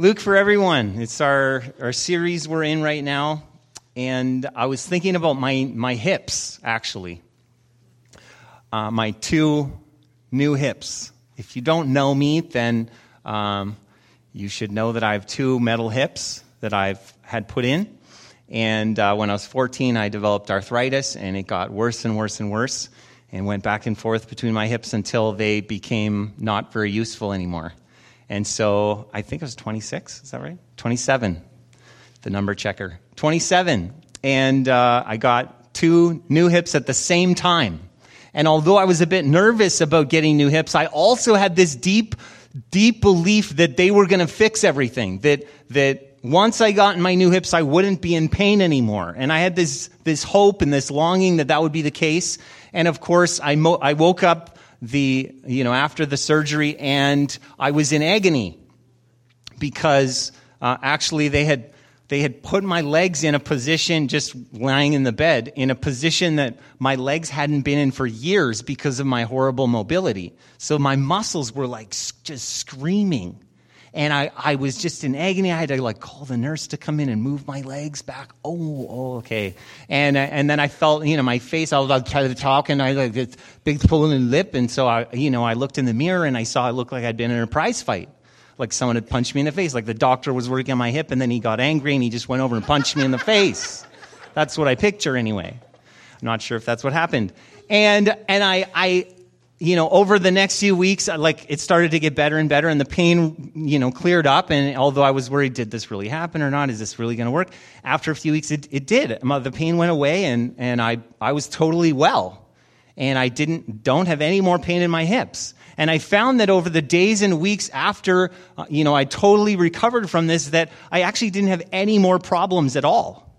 Luke for Everyone. It's our, our series we're in right now. And I was thinking about my, my hips, actually. Uh, my two new hips. If you don't know me, then um, you should know that I have two metal hips that I've had put in. And uh, when I was 14, I developed arthritis, and it got worse and worse and worse, and went back and forth between my hips until they became not very useful anymore. And so I think it was 26, is that right? 27, the number checker. 27. And uh, I got two new hips at the same time. And although I was a bit nervous about getting new hips, I also had this deep, deep belief that they were going to fix everything. That, that once I got my new hips, I wouldn't be in pain anymore. And I had this, this hope and this longing that that would be the case. And of course, I, mo- I woke up the, you know, after the surgery and I was in agony because uh, actually they had, they had put my legs in a position, just lying in the bed, in a position that my legs hadn't been in for years because of my horrible mobility. So my muscles were like just screaming and I, I was just in agony. I had to like call the nurse to come in and move my legs back. Oh, oh okay. And uh, and then I felt, you know, my face. I was like trying to talk, and I like this big pulling lip, and so I, you know, I looked in the mirror and I saw it looked like I'd been in a prize fight. Like someone had punched me in the face. Like the doctor was working on my hip, and then he got angry and he just went over and punched me in the face. That's what I picture anyway. I'm not sure if that's what happened. And and I I you know, over the next few weeks, like it started to get better and better, and the pain, you know, cleared up. And although I was worried, did this really happen or not? Is this really going to work? After a few weeks, it, it did. The pain went away, and, and I, I was totally well. And I didn't, don't have any more pain in my hips. And I found that over the days and weeks after, uh, you know, I totally recovered from this, that I actually didn't have any more problems at all.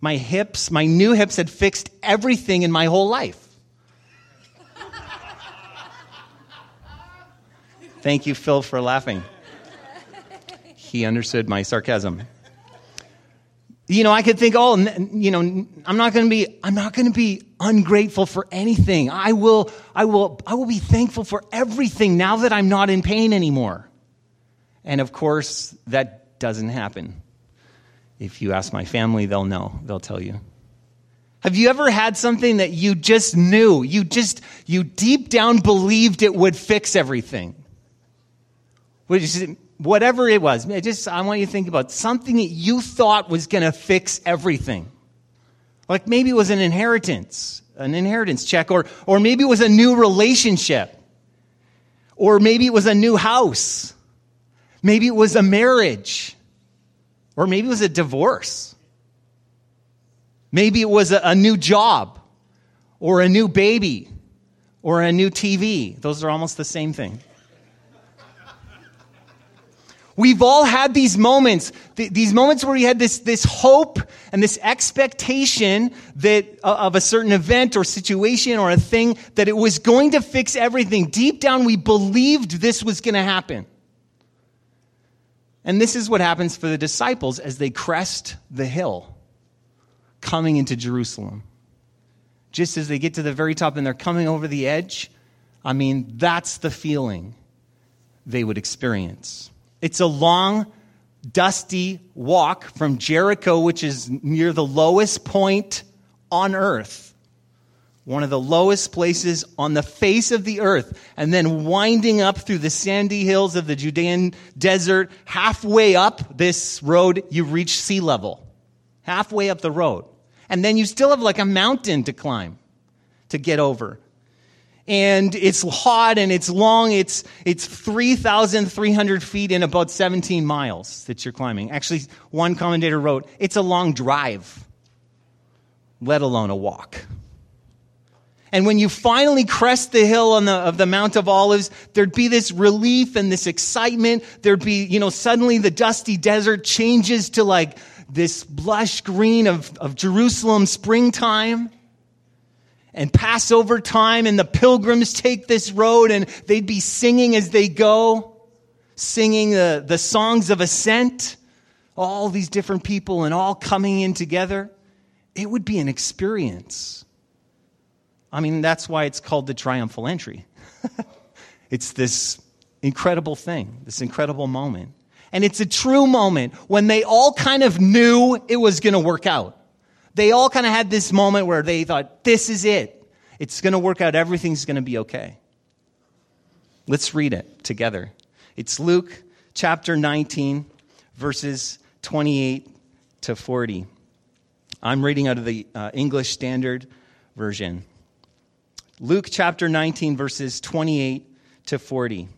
My hips, my new hips had fixed everything in my whole life. Thank you, Phil, for laughing. He understood my sarcasm. You know, I could think, oh, you know, I'm not going to be, I'm not going to be ungrateful for anything. I will, I will, I will be thankful for everything now that I'm not in pain anymore. And of course, that doesn't happen. If you ask my family, they'll know. They'll tell you. Have you ever had something that you just knew, you just, you deep down believed it would fix everything? Whatever it was. I just I want you to think about something that you thought was going to fix everything. Like maybe it was an inheritance, an inheritance check, or or maybe it was a new relationship, or maybe it was a new house, maybe it was a marriage, or maybe it was a divorce. Maybe it was a, a new job, or a new baby, or a new TV. Those are almost the same thing. We've all had these moments, th- these moments where we had this, this hope and this expectation that uh, of a certain event or situation or a thing that it was going to fix everything. Deep down, we believed this was going to happen. And this is what happens for the disciples as they crest the hill coming into Jerusalem. Just as they get to the very top and they're coming over the edge, I mean, that's the feeling they would experience. It's a long, dusty walk from Jericho, which is near the lowest point on earth, one of the lowest places on the face of the earth, and then winding up through the sandy hills of the Judean desert. Halfway up this road, you reach sea level. Halfway up the road. And then you still have like a mountain to climb to get over and it's hot and it's long. It's, it's 3,300 feet in about 17 miles that you're climbing. Actually, one commentator wrote, it's a long drive, let alone a walk. And when you finally crest the hill on the, of the Mount of Olives, there'd be this relief and this excitement. There'd be, you know, suddenly the dusty desert changes to like this lush green of, of Jerusalem springtime and Passover time, and the pilgrims take this road, and they'd be singing as they go, singing the, the songs of ascent, all these different people and all coming in together. It would be an experience. I mean, that's why it's called the triumphal entry. it's this incredible thing, this incredible moment. And it's a true moment when they all kind of knew it was going to work out. They all kind of had this moment where they thought, this is it. It's going to work out. Everything's going to be okay. Let's read it together. It's Luke chapter 19, verses 28 to 40. I'm reading out of the uh, English Standard Version. Luke chapter 19, verses 28 to 40.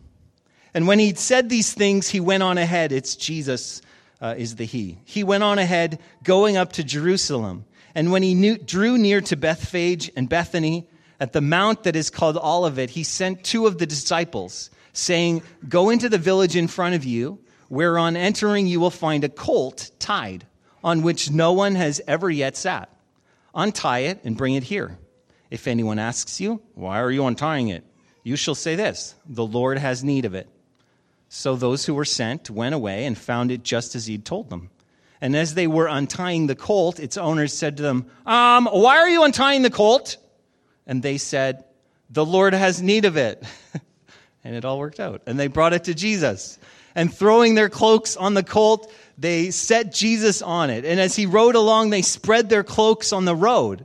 And when he'd said these things, he went on ahead. It's Jesus uh, is the he. He went on ahead, going up to Jerusalem. And when he knew, drew near to Bethphage and Bethany, at the mount that is called Olivet, he sent two of the disciples, saying, Go into the village in front of you, where on entering you will find a colt tied, on which no one has ever yet sat. Untie it and bring it here. If anyone asks you, Why are you untying it? you shall say this The Lord has need of it. So those who were sent went away and found it just as he'd told them. And as they were untying the colt, its owners said to them, um, Why are you untying the colt? And they said, The Lord has need of it. and it all worked out. And they brought it to Jesus. And throwing their cloaks on the colt, they set Jesus on it. And as he rode along, they spread their cloaks on the road.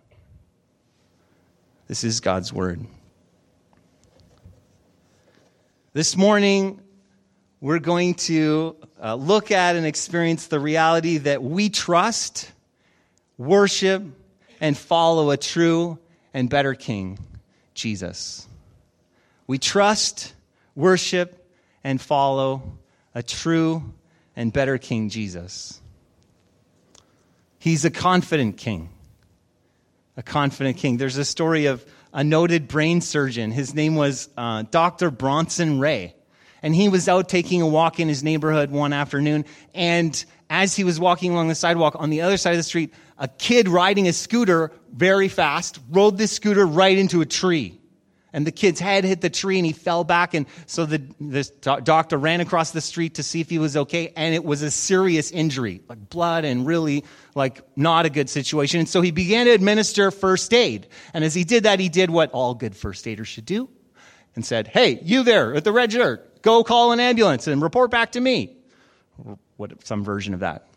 This is God's word. This morning, we're going to uh, look at and experience the reality that we trust, worship, and follow a true and better King, Jesus. We trust, worship, and follow a true and better King, Jesus. He's a confident King a confident king. There's a story of a noted brain surgeon. His name was uh, Dr. Bronson Ray. And he was out taking a walk in his neighborhood one afternoon. And as he was walking along the sidewalk on the other side of the street, a kid riding a scooter very fast rode this scooter right into a tree and the kid's head hit the tree and he fell back. And so the this doctor ran across the street to see if he was okay. And it was a serious injury like blood and really like not a good situation. And so he began to administer first aid. And as he did that he did what all good first aiders should do and said hey you there at the red shirt go call an ambulance and report back to me. What some version of that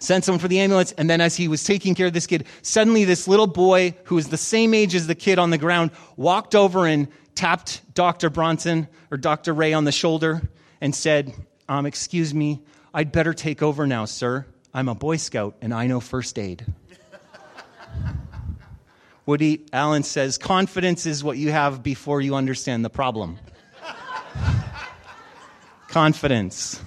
sent someone for the ambulance, and then as he was taking care of this kid, suddenly this little boy who was the same age as the kid on the ground walked over and tapped Dr. Bronson or Dr. Ray on the shoulder and said, um, Excuse me, I'd better take over now, sir. I'm a Boy Scout and I know first aid. Woody Allen says, Confidence is what you have before you understand the problem. confidence.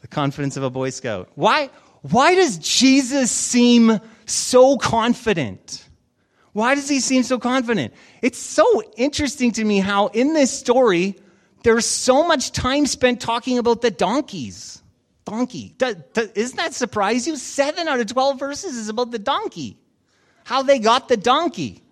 The confidence of a Boy Scout. Why, why does Jesus seem so confident? Why does he seem so confident? It's so interesting to me how in this story, there's so much time spent talking about the donkeys. Donkey. Doesn't that surprise you? Seven out of 12 verses is about the donkey. How they got the donkey.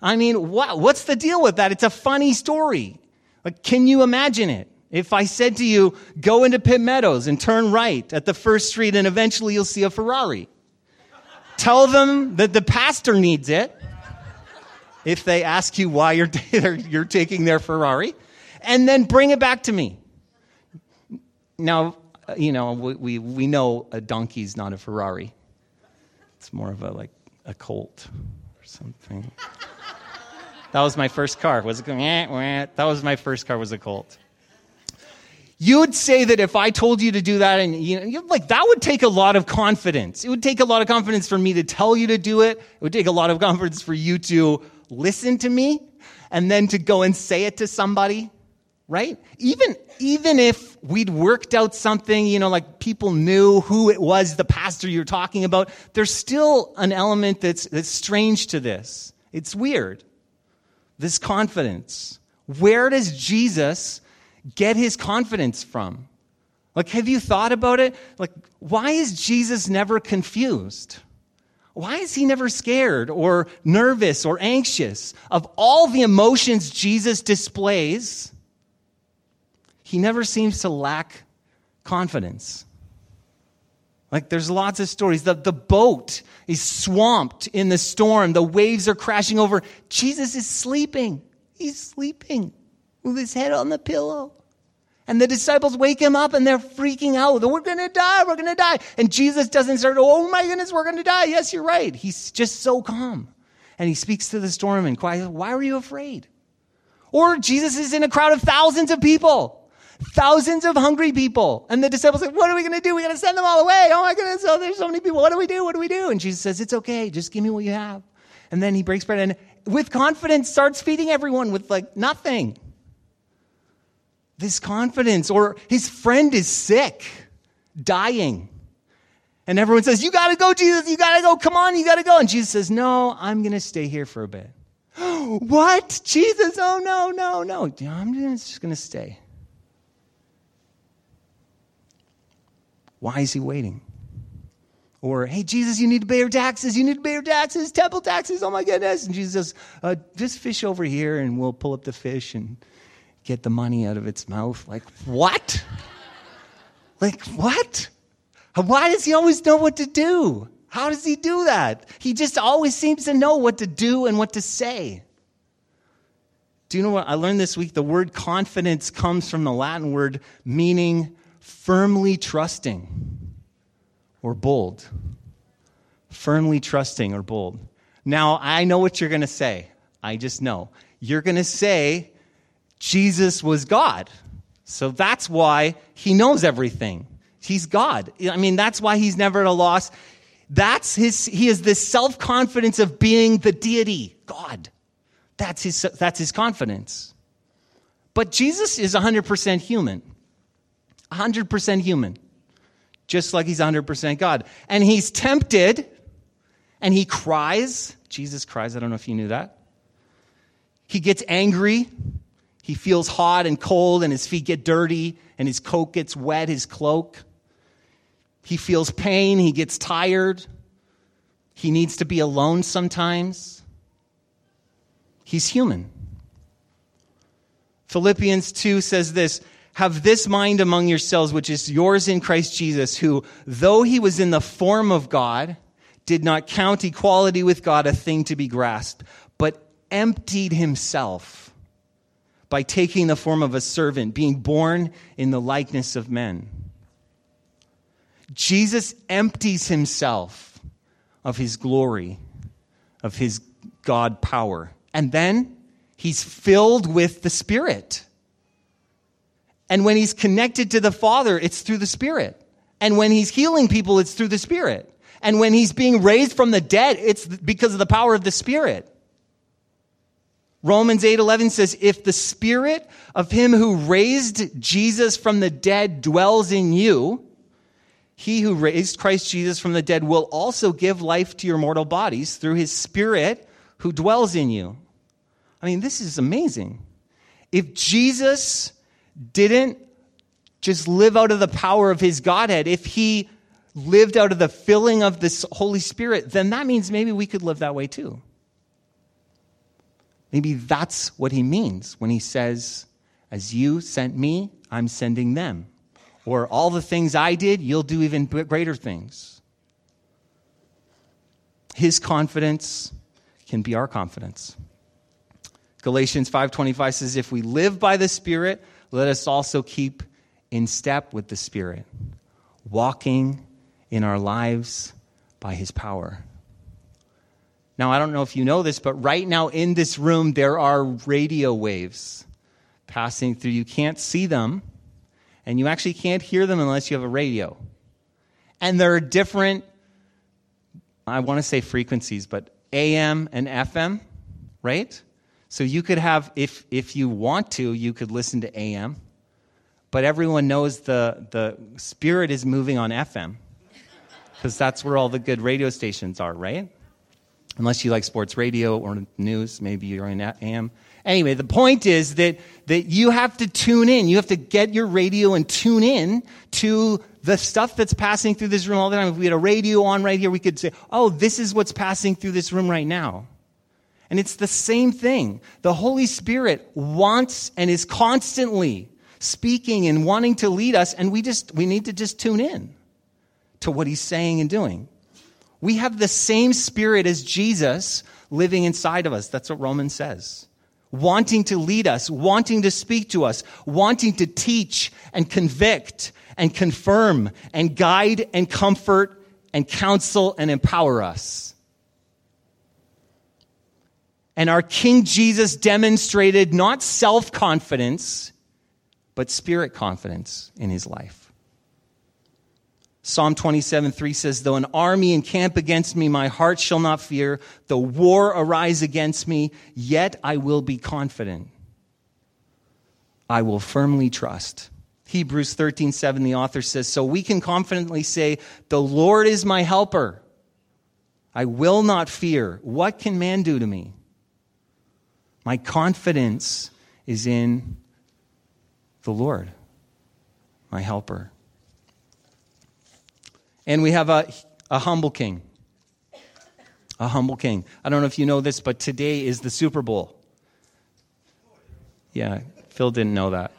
I mean, what, what's the deal with that? It's a funny story. Like, can you imagine it? If I said to you, go into Pitt Meadows and turn right at the first street and eventually you'll see a Ferrari. Tell them that the pastor needs it. If they ask you why you're, you're taking their Ferrari, and then bring it back to me. Now, uh, you know, we, we know a donkey's not a Ferrari. It's more of a, like, a colt or something. That was my first car. Was it going, that was my first car was a colt. You'd say that if I told you to do that, and you know, like that would take a lot of confidence. It would take a lot of confidence for me to tell you to do it. It would take a lot of confidence for you to listen to me and then to go and say it to somebody, right? Even, even if we'd worked out something, you know, like people knew who it was, the pastor you're talking about, there's still an element that's, that's strange to this. It's weird. This confidence. Where does Jesus get his confidence from? Like, have you thought about it? Like, why is Jesus never confused? Why is he never scared or nervous or anxious? Of all the emotions Jesus displays, he never seems to lack confidence. Like there's lots of stories. The, the boat is swamped in the storm. The waves are crashing over. Jesus is sleeping. He's sleeping with his head on the pillow. And the disciples wake him up and they're freaking out. We're going to die. We're going to die. And Jesus doesn't start, oh my goodness, we're going to die. Yes, you're right. He's just so calm. And he speaks to the storm and quiet. Why were you afraid? Or Jesus is in a crowd of thousands of people. Thousands of hungry people. And the disciples say, What are we going to do? We got to send them all away. Oh my goodness. Oh, there's so many people. What do we do? What do we do? And Jesus says, It's okay. Just give me what you have. And then he breaks bread and with confidence starts feeding everyone with like nothing. This confidence. Or his friend is sick, dying. And everyone says, You got to go, Jesus. You got to go. Come on. You got to go. And Jesus says, No, I'm to stay here for a bit. what? Jesus? Oh, no, no, no. I'm just to stay. Why is he waiting? Or, hey, Jesus, you need to pay your taxes. You need to pay your taxes, temple taxes. Oh my goodness. And Jesus says, uh, just fish over here and we'll pull up the fish and get the money out of its mouth. Like, what? like, what? Why does he always know what to do? How does he do that? He just always seems to know what to do and what to say. Do you know what I learned this week? The word confidence comes from the Latin word meaning firmly trusting or bold. Firmly trusting or bold. Now, I know what you're going to say. I just know. You're going to say Jesus was God. So that's why he knows everything. He's God. I mean, that's why he's never at a loss. That's his, he has this self confidence of being the deity, God. That's his, that's his confidence. But Jesus is 100% human. 100% human, just like he's 100% God. And he's tempted and he cries. Jesus cries. I don't know if you knew that. He gets angry. He feels hot and cold, and his feet get dirty, and his coat gets wet, his cloak. He feels pain. He gets tired. He needs to be alone sometimes. He's human. Philippians 2 says this have this mind among yourselves, which is yours in Christ Jesus, who, though he was in the form of God, did not count equality with God a thing to be grasped, but emptied himself by taking the form of a servant, being born in the likeness of men. Jesus empties himself of his glory, of his God power, and then he's filled with the Spirit. And when he's connected to the Father, it's through the Spirit. And when he's healing people, it's through the Spirit. And when he's being raised from the dead, it's because of the power of the Spirit. Romans 8:11 says if the spirit of him who raised Jesus from the dead dwells in you, he who raised Christ Jesus from the dead will also give life to your mortal bodies through his spirit who dwells in you. I mean, this is amazing. If Jesus didn't just live out of the power of his Godhead, if he lived out of the filling of this Holy Spirit, then that means maybe we could live that way too. Maybe that's what he means when he says, As you sent me, I'm sending them. Or all the things I did, you'll do even greater things. His confidence can be our confidence. Galatians 5:25 says if we live by the spirit let us also keep in step with the Spirit, walking in our lives by His power. Now, I don't know if you know this, but right now in this room, there are radio waves passing through. You can't see them, and you actually can't hear them unless you have a radio. And there are different, I want to say frequencies, but AM and FM, right? So you could have, if, if you want to, you could listen to AM, but everyone knows the, the spirit is moving on FM because that's where all the good radio stations are, right? Unless you like sports radio or news, maybe you're in AM. Anyway, the point is that, that you have to tune in. You have to get your radio and tune in to the stuff that's passing through this room all the time. If we had a radio on right here, we could say, oh, this is what's passing through this room right now. And it's the same thing. The Holy Spirit wants and is constantly speaking and wanting to lead us, and we just, we need to just tune in to what he's saying and doing. We have the same spirit as Jesus living inside of us. That's what Romans says. Wanting to lead us, wanting to speak to us, wanting to teach and convict and confirm and guide and comfort and counsel and empower us. And our King Jesus demonstrated not self confidence, but spirit confidence in his life. Psalm 27 3 says, Though an army encamp against me, my heart shall not fear. Though war arise against me, yet I will be confident. I will firmly trust. Hebrews 13 7, the author says, So we can confidently say, The Lord is my helper. I will not fear. What can man do to me? My confidence is in the Lord, my helper. And we have a, a humble king. A humble king. I don't know if you know this, but today is the Super Bowl. Yeah, Phil didn't know that.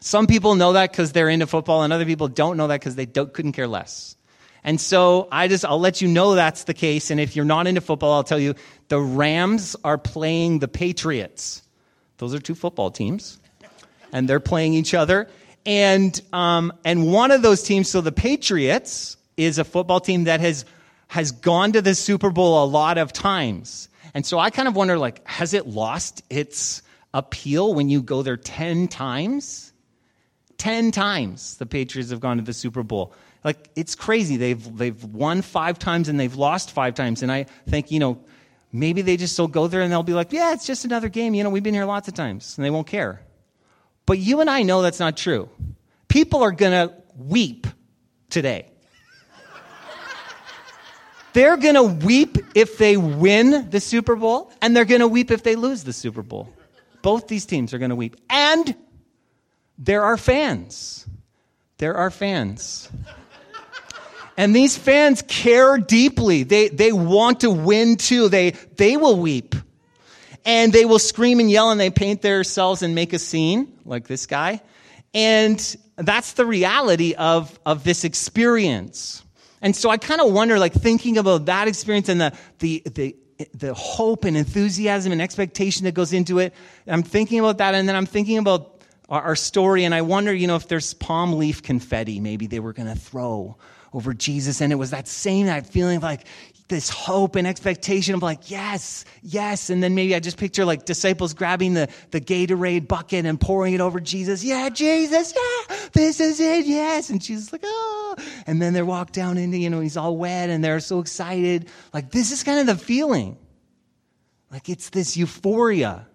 Some people know that because they're into football, and other people don't know that because they couldn't care less. And so I just, I'll let you know that's the case. And if you're not into football, I'll tell you the Rams are playing the Patriots. Those are two football teams. And they're playing each other. And, um, and one of those teams, so the Patriots is a football team that has, has gone to the Super Bowl a lot of times. And so I kind of wonder, like, has it lost its appeal when you go there 10 times? 10 times the Patriots have gone to the Super Bowl. Like, it's crazy. They've, they've won five times and they've lost five times. And I think, you know, maybe they just will go there and they'll be like, yeah, it's just another game. You know, we've been here lots of times. And they won't care. But you and I know that's not true. People are going to weep today. they're going to weep if they win the Super Bowl, and they're going to weep if they lose the Super Bowl. Both these teams are going to weep. And there are fans. There are fans. And these fans care deeply. They, they want to win too. They, they will weep and they will scream and yell and they paint themselves and make a scene like this guy. And that's the reality of, of this experience. And so I kind of wonder, like thinking about that experience and the, the, the, the hope and enthusiasm and expectation that goes into it. I'm thinking about that and then I'm thinking about our, our story and I wonder, you know, if there's palm leaf confetti maybe they were going to throw over Jesus. And it was that same, that feeling of like, this hope and expectation of like, yes, yes. And then maybe I just picture like disciples grabbing the, the Gatorade bucket and pouring it over Jesus. Yeah, Jesus, yeah, this is it, yes. And Jesus like, oh. And then they walk down into, you know, he's all wet and they're so excited. Like, this is kind of the feeling. Like, it's this euphoria.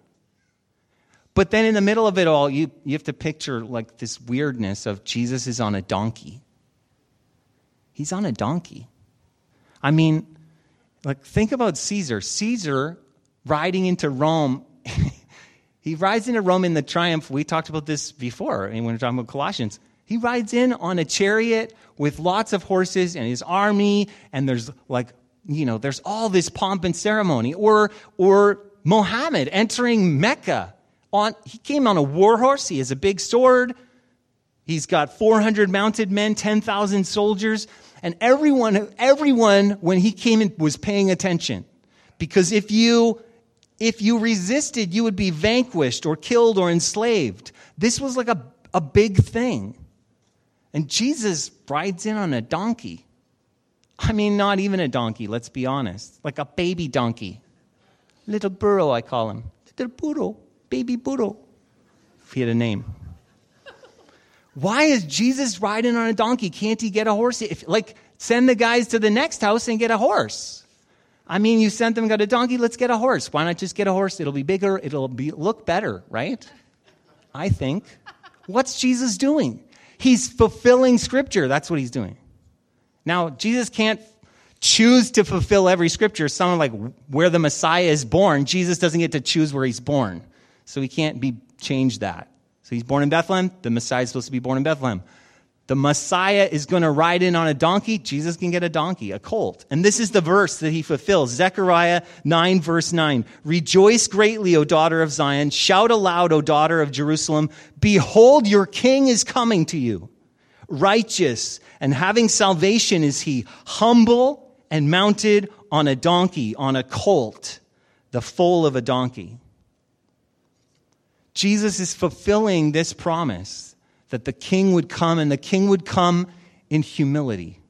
But then in the middle of it all, you, you have to picture like this weirdness of Jesus is on a donkey. He's on a donkey. I mean, like, think about Caesar. Caesar riding into Rome. he rides into Rome in the triumph. We talked about this before when we were talking about Colossians. He rides in on a chariot with lots of horses and his army, and there's like, you know, there's all this pomp and ceremony. Or, or Mohammed entering Mecca. On, he came on a war horse. He has a big sword. He's got 400 mounted men, 10,000 soldiers. And everyone, everyone, when he came in, was paying attention. Because if you, if you resisted, you would be vanquished or killed or enslaved. This was like a, a big thing. And Jesus rides in on a donkey. I mean, not even a donkey, let's be honest. Like a baby donkey. Little burro, I call him. Little burro, baby burro. If he had a name. Why is Jesus riding on a donkey? Can't he get a horse? If, like, send the guys to the next house and get a horse. I mean, you sent them, got a donkey, let's get a horse. Why not just get a horse? It'll be bigger, it'll be, look better, right? I think. What's Jesus doing? He's fulfilling scripture. That's what he's doing. Now, Jesus can't choose to fulfill every scripture. Someone like where the Messiah is born, Jesus doesn't get to choose where he's born. So he can't be change that. So he's born in Bethlehem. The Messiah is supposed to be born in Bethlehem. The Messiah is going to ride in on a donkey. Jesus can get a donkey, a colt. And this is the verse that he fulfills. Zechariah 9 verse 9. Rejoice greatly, O daughter of Zion. Shout aloud, O daughter of Jerusalem. Behold, your king is coming to you. Righteous and having salvation is he. Humble and mounted on a donkey, on a colt, the foal of a donkey. Jesus is fulfilling this promise that the king would come and the king would come in humility.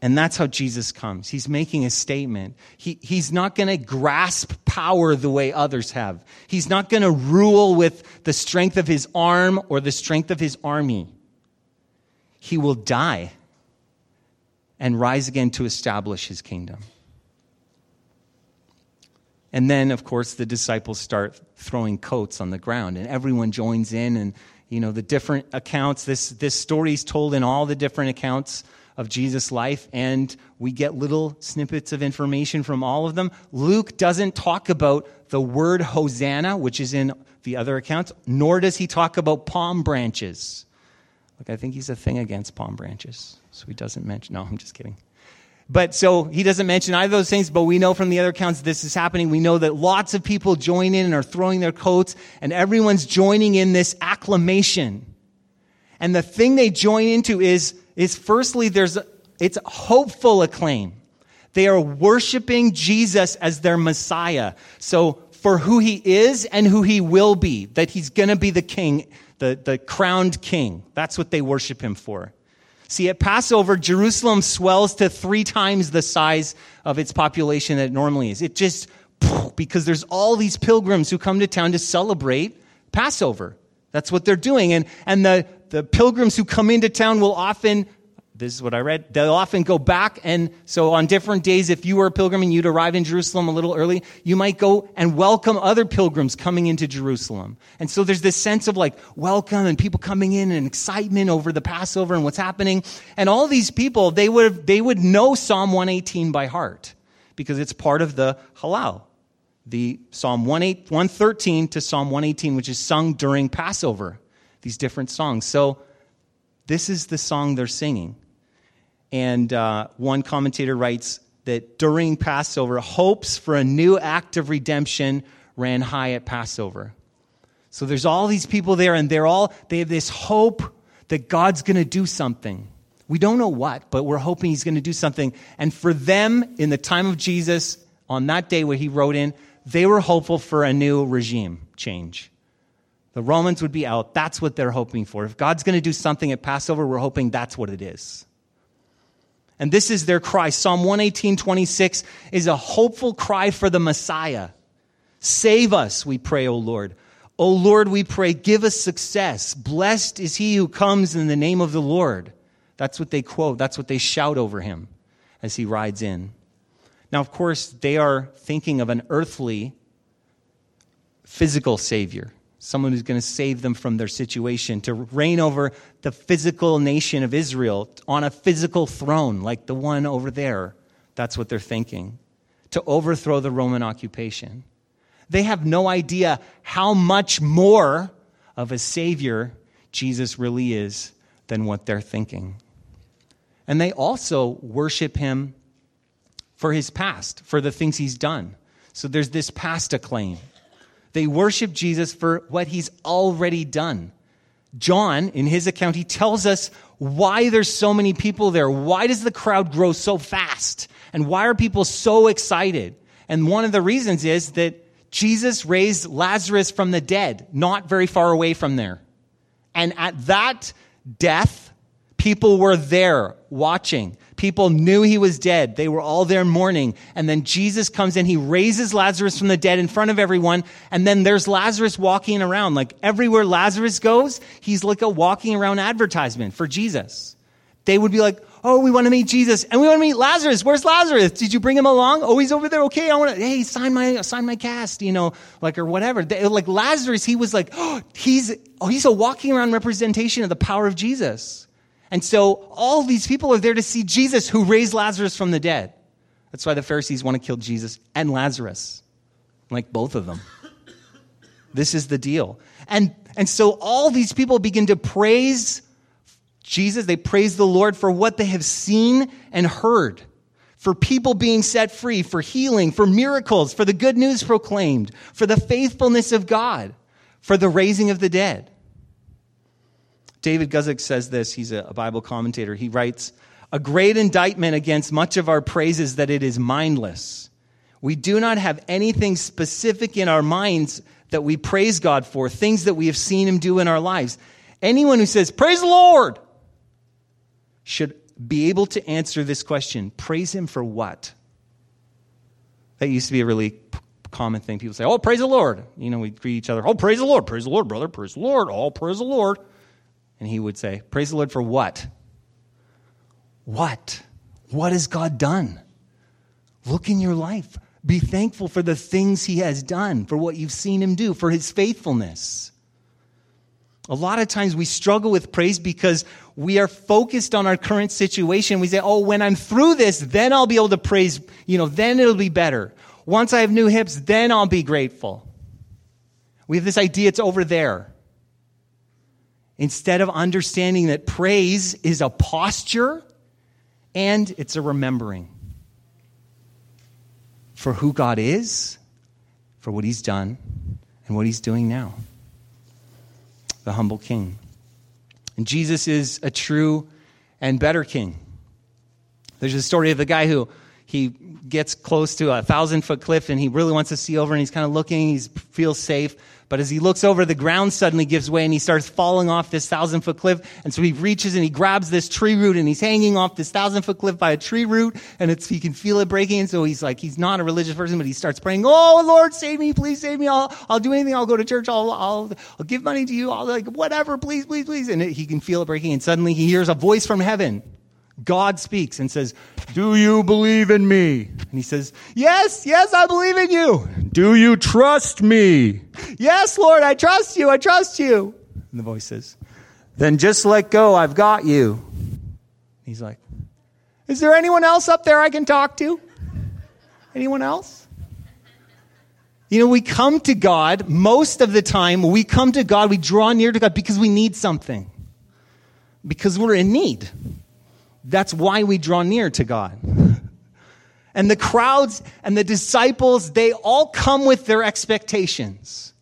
And that's how Jesus comes. He's making a statement. He, he's not going to grasp power the way others have. He's not going to rule with the strength of his arm or the strength of his army. He will die and rise again to establish his kingdom. And then, of course, the disciples start throwing coats on the ground, and everyone joins in. And, you know, the different accounts, this, this story is told in all the different accounts of Jesus' life, and we get little snippets of information from all of them. Luke doesn't talk about the word Hosanna, which is in the other accounts, nor does he talk about palm branches. Like, I think he's a thing against palm branches, so he doesn't mention. No, I'm just kidding. But so he doesn't mention either of those things, but we know from the other accounts this is happening. We know that lots of people join in and are throwing their coats, and everyone's joining in this acclamation. And the thing they join into is, is firstly, there's a, it's hopeful acclaim. They are worshiping Jesus as their Messiah. So for who he is and who he will be, that he's going to be the king, the, the crowned king. That's what they worship him for. See, at Passover, Jerusalem swells to three times the size of its population that it normally is. It just, because there's all these pilgrims who come to town to celebrate Passover. That's what they're doing. And, and the, the pilgrims who come into town will often this is what I read. They'll often go back. And so on different days, if you were a pilgrim and you'd arrive in Jerusalem a little early, you might go and welcome other pilgrims coming into Jerusalem. And so there's this sense of like welcome and people coming in and excitement over the Passover and what's happening. And all these people, they would, they would know Psalm 118 by heart because it's part of the Hallel, The Psalm 113 to Psalm 118, which is sung during Passover. These different songs. So this is the song they're singing. And uh, one commentator writes that during Passover, hopes for a new act of redemption ran high at Passover. So there's all these people there, and they're all, they have this hope that God's going to do something. We don't know what, but we're hoping He's going to do something. And for them, in the time of Jesus, on that day where He rode in, they were hopeful for a new regime change. The Romans would be out. That's what they're hoping for. If God's going to do something at Passover, we're hoping that's what it is. And this is their cry. Psalm 118, 26 is a hopeful cry for the Messiah. Save us, we pray, O Lord. O Lord, we pray, give us success. Blessed is he who comes in the name of the Lord. That's what they quote. That's what they shout over him as he rides in. Now, of course, they are thinking of an earthly, physical Savior someone who's going to save them from their situation, to reign over the physical nation of Israel on a physical throne like the one over there. That's what they're thinking. To overthrow the Roman occupation. They have no idea how much more of a Savior Jesus really is than what they're thinking. And they also worship him for his past, for the things he's done. So there's this past acclaim. They worship Jesus for what he's already done. John, in his account, he tells us why there's so many people there. Why does the crowd grow so fast? And why are people so excited? And one of the reasons is that Jesus raised Lazarus from the dead, not very far away from there. And at that death, people were there watching. People knew he was dead. They were all there mourning. And then Jesus comes in. He raises Lazarus from the dead in front of everyone. And then there's Lazarus walking around. Like everywhere Lazarus goes, he's like a walking around advertisement for Jesus. They would be like, Oh, we want to meet Jesus and we want to meet Lazarus. Where's Lazarus? Did you bring him along? Oh, he's over there. Okay. I want to, hey, sign my, sign my cast, you know, like, or whatever. They, like Lazarus, he was like, oh, he's, oh, he's a walking around representation of the power of Jesus. And so all these people are there to see Jesus who raised Lazarus from the dead. That's why the Pharisees want to kill Jesus and Lazarus, like both of them. This is the deal. And, and so all these people begin to praise Jesus. They praise the Lord for what they have seen and heard, for people being set free, for healing, for miracles, for the good news proclaimed, for the faithfulness of God, for the raising of the dead. David Guzik says this. He's a Bible commentator. He writes, a great indictment against much of our praise is that it is mindless. We do not have anything specific in our minds that we praise God for, things that we have seen Him do in our lives. Anyone who says, Praise the Lord, should be able to answer this question Praise Him for what? That used to be a really common thing. People say, Oh, praise the Lord. You know, we greet each other, Oh, praise the Lord, praise the Lord, brother, praise the Lord, oh, praise the Lord. And he would say, Praise the Lord for what? What? What has God done? Look in your life. Be thankful for the things He has done, for what you've seen Him do, for His faithfulness. A lot of times we struggle with praise because we are focused on our current situation. We say, oh, when I'm through this, then I'll be able to praise, you know, then it'll be better. Once I have new hips, then I'll be grateful. We have this idea it's over there. Instead of understanding that praise is a posture and it's a remembering for who God is, for what He's done, and what He's doing now. The humble King. And Jesus is a true and better King. There's a story of the guy who he gets close to a thousand foot cliff and he really wants to see over and he's kind of looking, he feels safe. But as he looks over, the ground suddenly gives way and he starts falling off this thousand foot cliff. And so he reaches and he grabs this tree root and he's hanging off this thousand foot cliff by a tree root and it's, he can feel it breaking. And so he's like, he's not a religious person, but he starts praying, Oh Lord, save me, please save me. I'll, I'll do anything. I'll go to church. I'll, I'll, I'll give money to you. I'll like, whatever, please, please, please. And it, he can feel it breaking. And suddenly he hears a voice from heaven. God speaks and says, Do you believe in me? And he says, Yes, yes, I believe in you. Do you trust me? Yes, Lord, I trust you. I trust you. And the voice says, Then just let go. I've got you. He's like, Is there anyone else up there I can talk to? Anyone else? You know, we come to God, most of the time, we come to God, we draw near to God because we need something, because we're in need. That's why we draw near to God. And the crowds and the disciples, they all come with their expectations,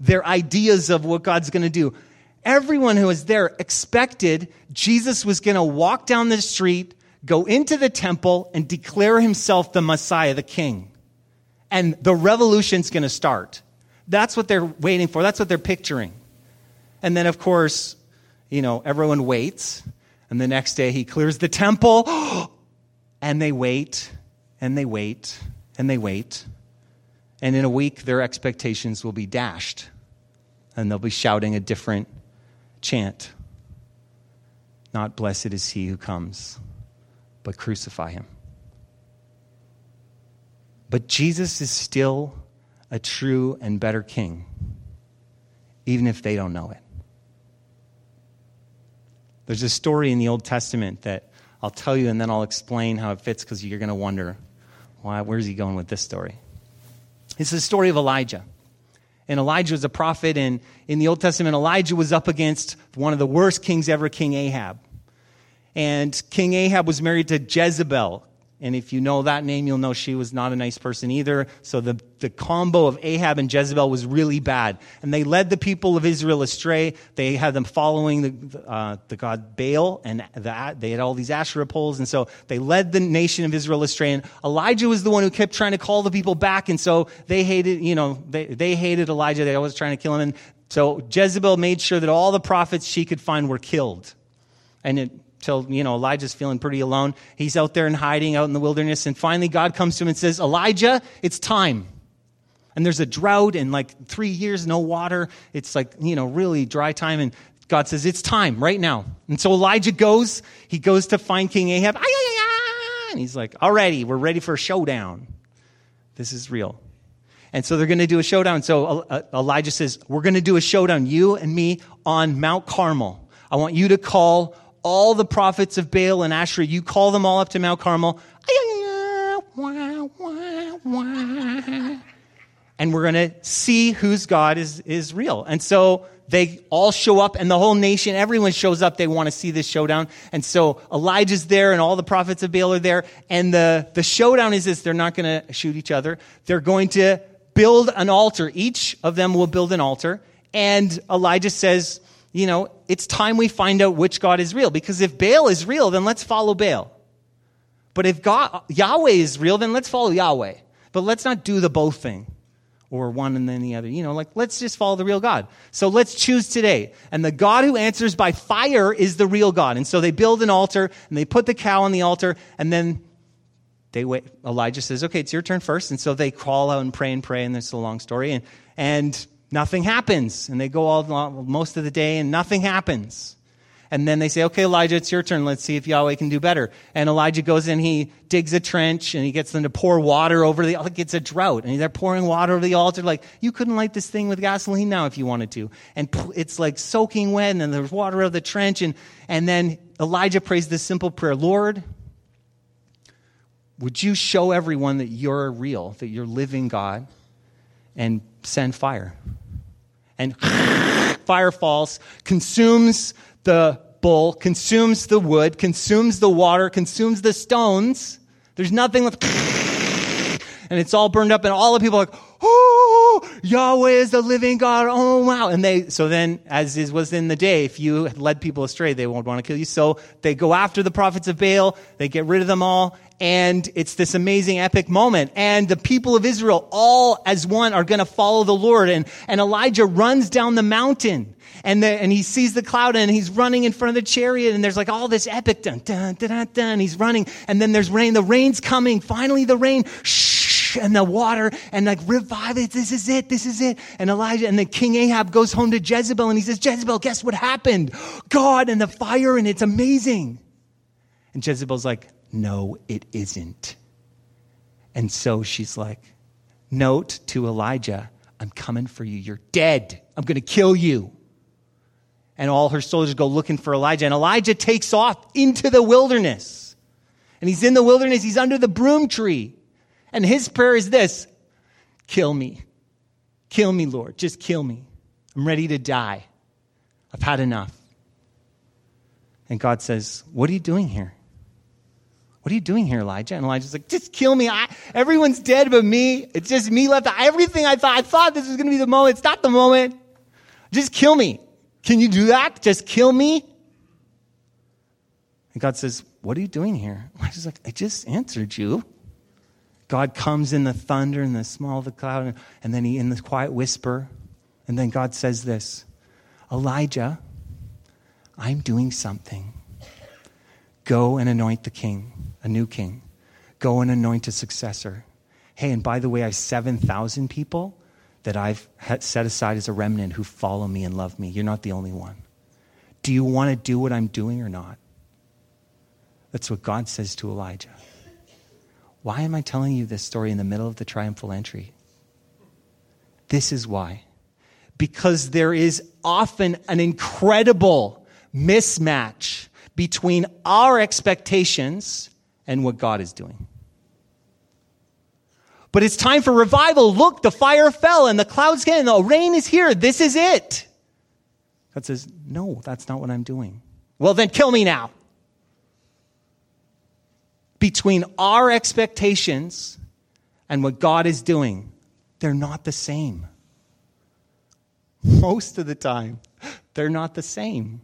their ideas of what God's going to do. Everyone who was there expected Jesus was going to walk down the street, go into the temple, and declare himself the Messiah, the King. And the revolution's going to start. That's what they're waiting for. That's what they're picturing. And then, of course, you know, everyone waits and the next day he clears the temple. and they wait, and they wait, and they wait. And in a week, their expectations will be dashed. And they'll be shouting a different chant Not blessed is he who comes, but crucify him. But Jesus is still a true and better king, even if they don't know it. There's a story in the Old Testament that I'll tell you and then I'll explain how it fits because you're going to wonder, why, where's he going with this story? It's the story of Elijah. And Elijah was a prophet, and in the Old Testament, Elijah was up against one of the worst kings ever, King Ahab. And King Ahab was married to Jezebel, and if you know that name, you'll know she was not a nice person either. So the, the combo of Ahab and Jezebel was really bad. And they led the people of Israel astray. They had them following the, uh, the god Baal, and the, they had all these Asherah poles. And so they led the nation of Israel astray. And Elijah was the one who kept trying to call the people back. And so they hated, you know, they, they hated Elijah. They always trying to kill him. And so Jezebel made sure that all the prophets she could find were killed. And it till you know Elijah's feeling pretty alone. He's out there in hiding out in the wilderness, and finally God comes to him and says, "Elijah, it's time." And there's a drought and like three years no water. It's like you know really dry time, and God says it's time right now. And so Elijah goes. He goes to find King Ahab. And he's like, "Alrighty, we're ready for a showdown. This is real." And so they're going to do a showdown. So uh, Elijah says, We're going to do a showdown, you and me, on Mount Carmel. I want you to call all the prophets of Baal and Asherah, you call them all up to Mount Carmel. And we're going to see whose God is, is real. And so they all show up and the whole nation, everyone shows up. They want to see this showdown. And so Elijah's there and all the prophets of Baal are there. And the, the showdown is this. They're not going to shoot each other. They're going to build an altar. Each of them will build an altar. And Elijah says, you know, it's time we find out which God is real. Because if Baal is real, then let's follow Baal. But if God, Yahweh is real, then let's follow Yahweh. But let's not do the both thing or one and then the other. You know, like let's just follow the real God. So let's choose today. And the God who answers by fire is the real God. And so they build an altar and they put the cow on the altar and then they wait. Elijah says, okay, it's your turn first. And so they crawl out and pray and pray. And it's a long story. And, and nothing happens. And they go all most of the day and nothing happens. And then they say, okay, Elijah, it's your turn. Let's see if Yahweh can do better. And Elijah goes in, he digs a trench and he gets them to pour water over the, like it's a drought. And they're pouring water over the altar. Like, you couldn't light this thing with gasoline now if you wanted to. And it's like soaking wet and then there's water of the trench. And, and then Elijah prays this simple prayer Lord, would you show everyone that you're real, that you're living God, and send fire? And fire falls, consumes the bull, consumes the wood, consumes the water, consumes the stones. There's nothing left. And it's all burned up, and all the people are like, oh, Yahweh is the living God. Oh, wow. And they, so then, as is, was in the day, if you led people astray, they won't want to kill you. So they go after the prophets of Baal, they get rid of them all, and it's this amazing epic moment. And the people of Israel, all as one, are going to follow the Lord. And, and Elijah runs down the mountain. And, the, and he sees the cloud and he's running in front of the chariot and there's like all this epic dun dun dun dun, dun. he's running and then there's rain the rain's coming finally the rain shh and the water and like revive it this is it this is it and Elijah and then King Ahab goes home to Jezebel and he says Jezebel guess what happened God and the fire and it's amazing and Jezebel's like no, it isn't. And so she's like, Note to Elijah, I'm coming for you. You're dead. I'm going to kill you. And all her soldiers go looking for Elijah. And Elijah takes off into the wilderness. And he's in the wilderness. He's under the broom tree. And his prayer is this Kill me. Kill me, Lord. Just kill me. I'm ready to die. I've had enough. And God says, What are you doing here? What are you doing here, Elijah? And Elijah's like, just kill me. I, everyone's dead but me. It's just me left. Everything I thought, I thought this was going to be the moment. It's not the moment. Just kill me. Can you do that? Just kill me? And God says, What are you doing here? Elijah's like, I just answered you. God comes in the thunder and the small of the cloud, and then he in the quiet whisper. And then God says this Elijah, I'm doing something. Go and anoint the king a new king. Go and anoint a successor. Hey, and by the way, I have 7,000 people that I've set aside as a remnant who follow me and love me. You're not the only one. Do you want to do what I'm doing or not? That's what God says to Elijah. Why am I telling you this story in the middle of the triumphal entry? This is why. Because there is often an incredible mismatch between our expectations and what God is doing. But it's time for revival. Look, the fire fell and the clouds came and the rain is here. This is it. God says, No, that's not what I'm doing. Well, then kill me now. Between our expectations and what God is doing, they're not the same. Most of the time, they're not the same.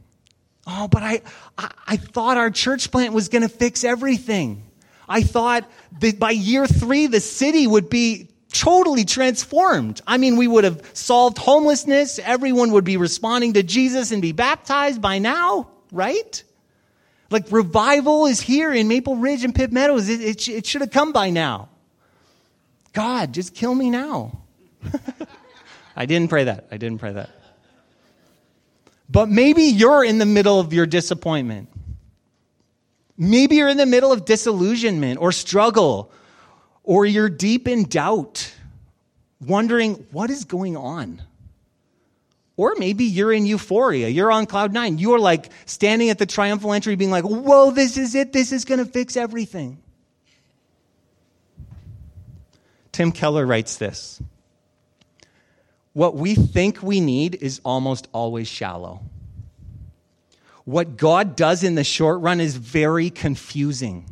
Oh, but I, I, I thought our church plant was going to fix everything. I thought that by year three, the city would be totally transformed. I mean, we would have solved homelessness. Everyone would be responding to Jesus and be baptized by now, right? Like revival is here in Maple Ridge and Pitt Meadows. It, it, it should have come by now. God, just kill me now. I didn't pray that. I didn't pray that. But maybe you're in the middle of your disappointment. Maybe you're in the middle of disillusionment or struggle, or you're deep in doubt, wondering what is going on? Or maybe you're in euphoria. You're on cloud nine. You're like standing at the triumphal entry being like, whoa, this is it. This is going to fix everything. Tim Keller writes this What we think we need is almost always shallow. What God does in the short run is very confusing.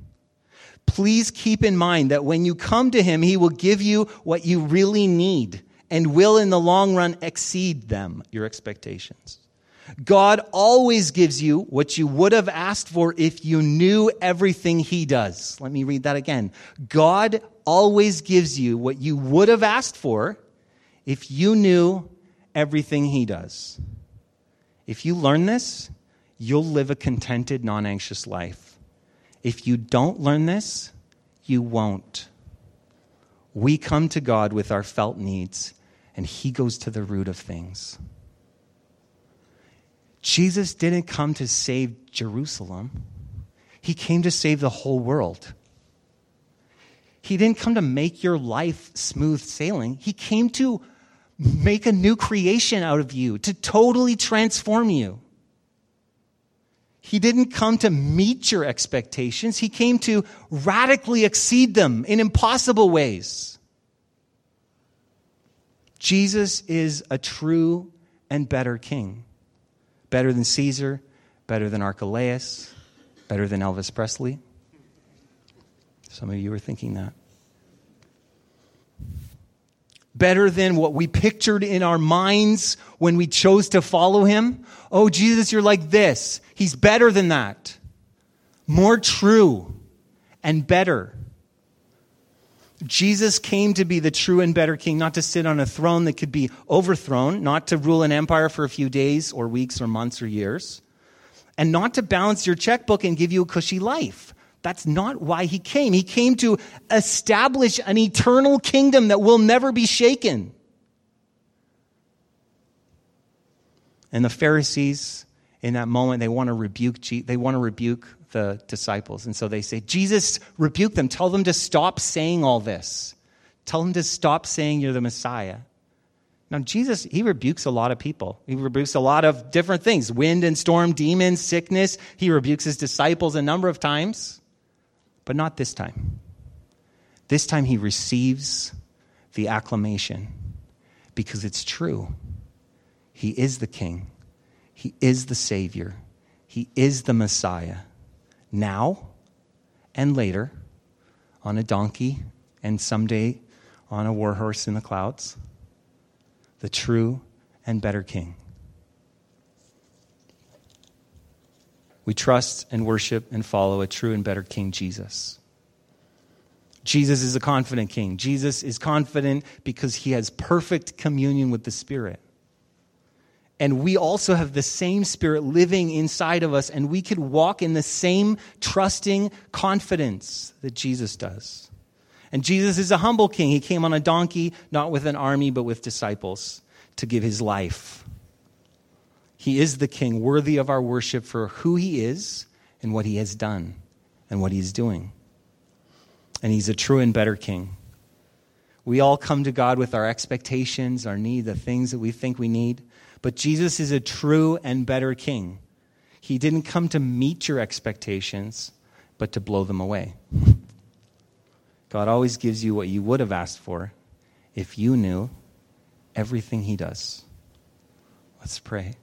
Please keep in mind that when you come to Him, He will give you what you really need and will in the long run exceed them, your expectations. God always gives you what you would have asked for if you knew everything He does. Let me read that again. God always gives you what you would have asked for if you knew everything He does. If you learn this, you'll live a contented, non anxious life. If you don't learn this, you won't. We come to God with our felt needs, and He goes to the root of things. Jesus didn't come to save Jerusalem, He came to save the whole world. He didn't come to make your life smooth sailing, He came to make a new creation out of you, to totally transform you. He didn't come to meet your expectations. He came to radically exceed them in impossible ways. Jesus is a true and better king. Better than Caesar, better than Archelaus, better than Elvis Presley. Some of you are thinking that. Better than what we pictured in our minds when we chose to follow him. Oh, Jesus, you're like this. He's better than that. More true and better. Jesus came to be the true and better king, not to sit on a throne that could be overthrown, not to rule an empire for a few days or weeks or months or years, and not to balance your checkbook and give you a cushy life. That's not why he came. He came to establish an eternal kingdom that will never be shaken. And the Pharisees, in that moment, they want to rebuke, they want to rebuke the disciples. And so they say, Jesus, rebuke them. Tell them to stop saying all this. Tell them to stop saying you're the Messiah. Now, Jesus, he rebukes a lot of people. He rebukes a lot of different things wind and storm, demons, sickness. He rebukes his disciples a number of times. But not this time. This time he receives the acclamation because it's true. He is the King, He is the Savior, He is the Messiah. Now and later, on a donkey, and someday on a war horse in the clouds, the true and better King. We trust and worship and follow a true and better King, Jesus. Jesus is a confident King. Jesus is confident because he has perfect communion with the Spirit. And we also have the same Spirit living inside of us, and we could walk in the same trusting confidence that Jesus does. And Jesus is a humble king. He came on a donkey, not with an army, but with disciples to give his life he is the King, worthy of our worship for who he is and what he has done and what he's doing. And he's a true and better King. We all come to God with our expectations, our need, the things that we think we need. But Jesus is a true and better King. He didn't come to meet your expectations, but to blow them away. God always gives you what you would have asked for if you knew everything He does. Let's pray.